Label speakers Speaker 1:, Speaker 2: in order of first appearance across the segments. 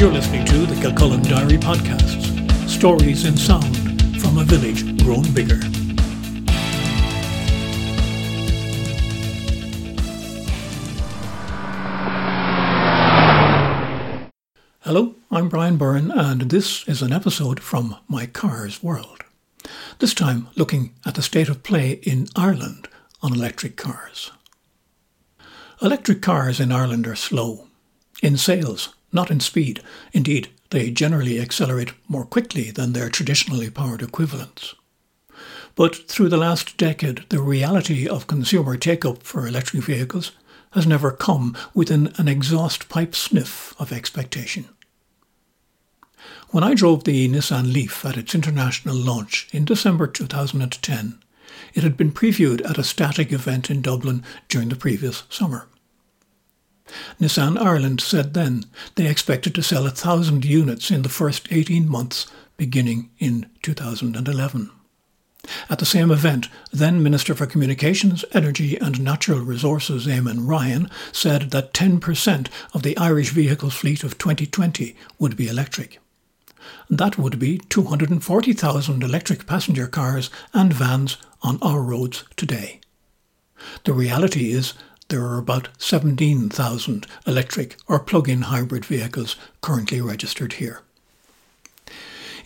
Speaker 1: You're listening to the Kilcullen Diary Podcasts Stories in Sound from a Village Grown Bigger. Hello, I'm Brian Byrne, and this is an episode from My Cars World. This time looking at the state of play in Ireland on electric cars. Electric cars in Ireland are slow. In sales, not in speed. Indeed, they generally accelerate more quickly than their traditionally powered equivalents. But through the last decade, the reality of consumer take up for electric vehicles has never come within an exhaust pipe sniff of expectation. When I drove the Nissan Leaf at its international launch in December 2010, it had been previewed at a static event in Dublin during the previous summer. Nissan Ireland said then they expected to sell a thousand units in the first 18 months beginning in 2011. At the same event, then Minister for Communications, Energy and Natural Resources Eamon Ryan said that 10% of the Irish vehicle fleet of 2020 would be electric. That would be 240,000 electric passenger cars and vans on our roads today. The reality is there are about 17,000 electric or plug-in hybrid vehicles currently registered here.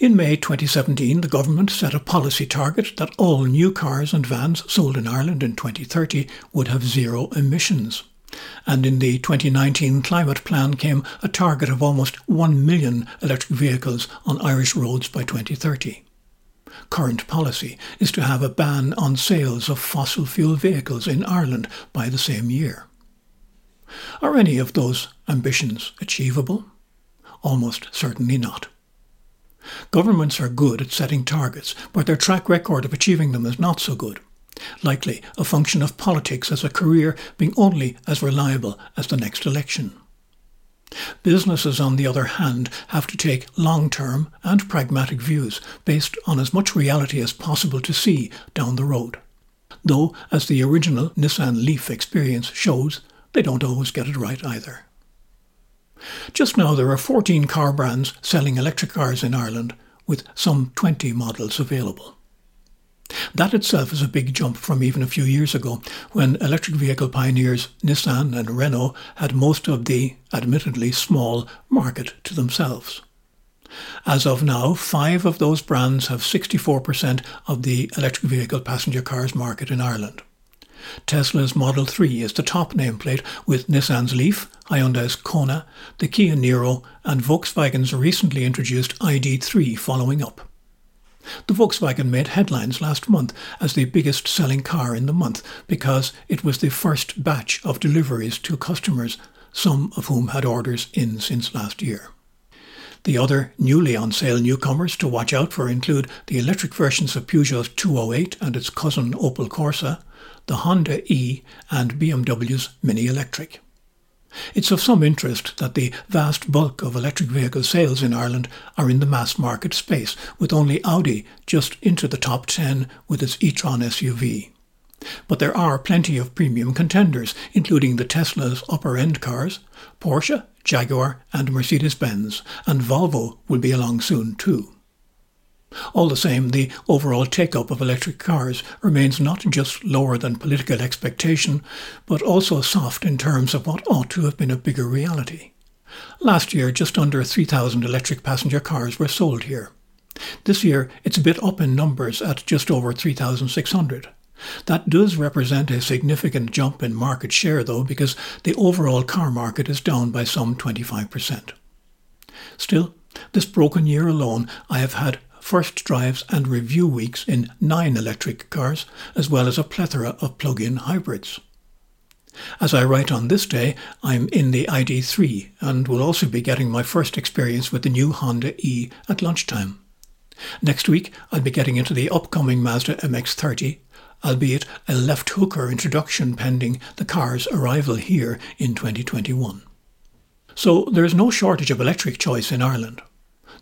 Speaker 1: In May 2017, the government set a policy target that all new cars and vans sold in Ireland in 2030 would have zero emissions. And in the 2019 climate plan came a target of almost 1 million electric vehicles on Irish roads by 2030 current policy is to have a ban on sales of fossil fuel vehicles in Ireland by the same year. Are any of those ambitions achievable? Almost certainly not. Governments are good at setting targets, but their track record of achieving them is not so good. Likely a function of politics as a career being only as reliable as the next election. Businesses, on the other hand, have to take long-term and pragmatic views based on as much reality as possible to see down the road. Though, as the original Nissan Leaf experience shows, they don't always get it right either. Just now there are 14 car brands selling electric cars in Ireland, with some 20 models available. That itself is a big jump from even a few years ago, when electric vehicle pioneers Nissan and Renault had most of the, admittedly small, market to themselves. As of now, five of those brands have 64% of the electric vehicle passenger cars market in Ireland. Tesla's Model 3 is the top nameplate, with Nissan's Leaf, Hyundai's Kona, the Kia Niro, and Volkswagen's recently introduced ID3 following up. The Volkswagen made headlines last month as the biggest selling car in the month because it was the first batch of deliveries to customers, some of whom had orders in since last year. The other newly on sale newcomers to watch out for include the electric versions of Peugeot's 208 and its cousin Opel Corsa, the Honda E and BMW's Mini Electric. It's of some interest that the vast bulk of electric vehicle sales in Ireland are in the mass market space, with only Audi just into the top 10 with its e-tron SUV. But there are plenty of premium contenders, including the Tesla's upper-end cars, Porsche, Jaguar and Mercedes-Benz, and Volvo will be along soon too. All the same, the overall take-up of electric cars remains not just lower than political expectation, but also soft in terms of what ought to have been a bigger reality. Last year, just under 3,000 electric passenger cars were sold here. This year, it's a bit up in numbers at just over 3,600. That does represent a significant jump in market share, though, because the overall car market is down by some 25%. Still, this broken year alone, I have had first drives and review weeks in nine electric cars, as well as a plethora of plug-in hybrids. As I write on this day, I'm in the ID3 and will also be getting my first experience with the new Honda E at lunchtime. Next week, I'll be getting into the upcoming Mazda MX-30, albeit a left hooker introduction pending the car's arrival here in 2021. So there is no shortage of electric choice in Ireland.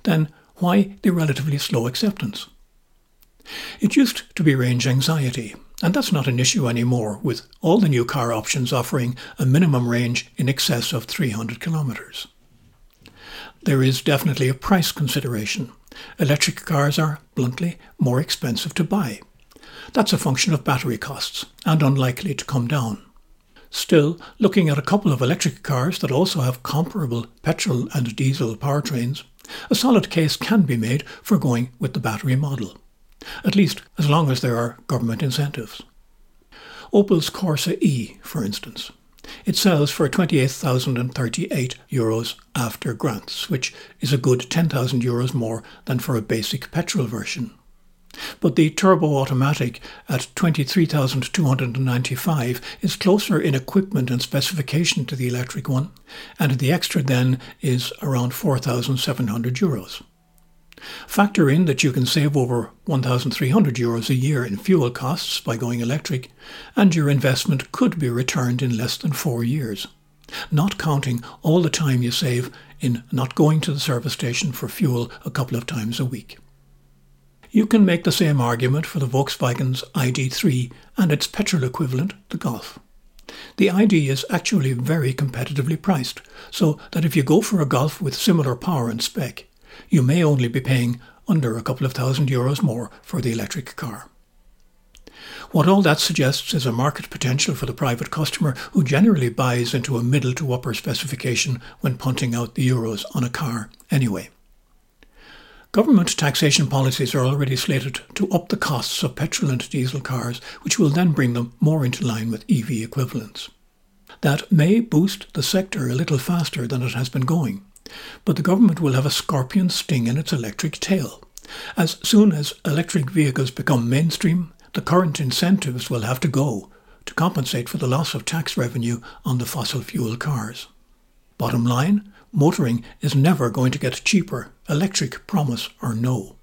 Speaker 1: Then why the relatively slow acceptance? It used to be range anxiety, and that's not an issue anymore, with all the new car options offering a minimum range in excess of 300 kilometres. there is definitely a price consideration. Electric cars are, bluntly, more expensive to buy. That's a function of battery costs and unlikely to come down. Still, looking at a couple of electric cars that also have comparable petrol and diesel powertrains, a solid case can be made for going with the battery model, at least as long as there are government incentives. Opel's Corsa E, for instance. It sells for 28,038 euros after grants, which is a good 10,000 euros more than for a basic petrol version. But the turbo automatic at 23,295 is closer in equipment and specification to the electric one, and the extra then is around 4,700 euros. Factor in that you can save over 1,300 euros a year in fuel costs by going electric, and your investment could be returned in less than four years, not counting all the time you save in not going to the service station for fuel a couple of times a week. You can make the same argument for the Volkswagen's ID3 and its petrol equivalent, the Golf. The ID is actually very competitively priced, so that if you go for a Golf with similar power and spec, you may only be paying under a couple of thousand euros more for the electric car. What all that suggests is a market potential for the private customer who generally buys into a middle to upper specification when punting out the euros on a car anyway. Government taxation policies are already slated to up the costs of petrol and diesel cars, which will then bring them more into line with EV equivalents. That may boost the sector a little faster than it has been going, but the government will have a scorpion sting in its electric tail. As soon as electric vehicles become mainstream, the current incentives will have to go to compensate for the loss of tax revenue on the fossil fuel cars. Bottom line, motoring is never going to get cheaper, electric promise or no.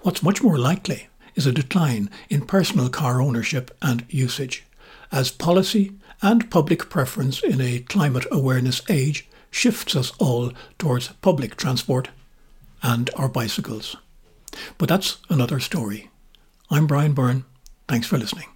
Speaker 1: What's much more likely is a decline in personal car ownership and usage, as policy and public preference in a climate awareness age shifts us all towards public transport and our bicycles. But that's another story. I'm Brian Byrne. Thanks for listening.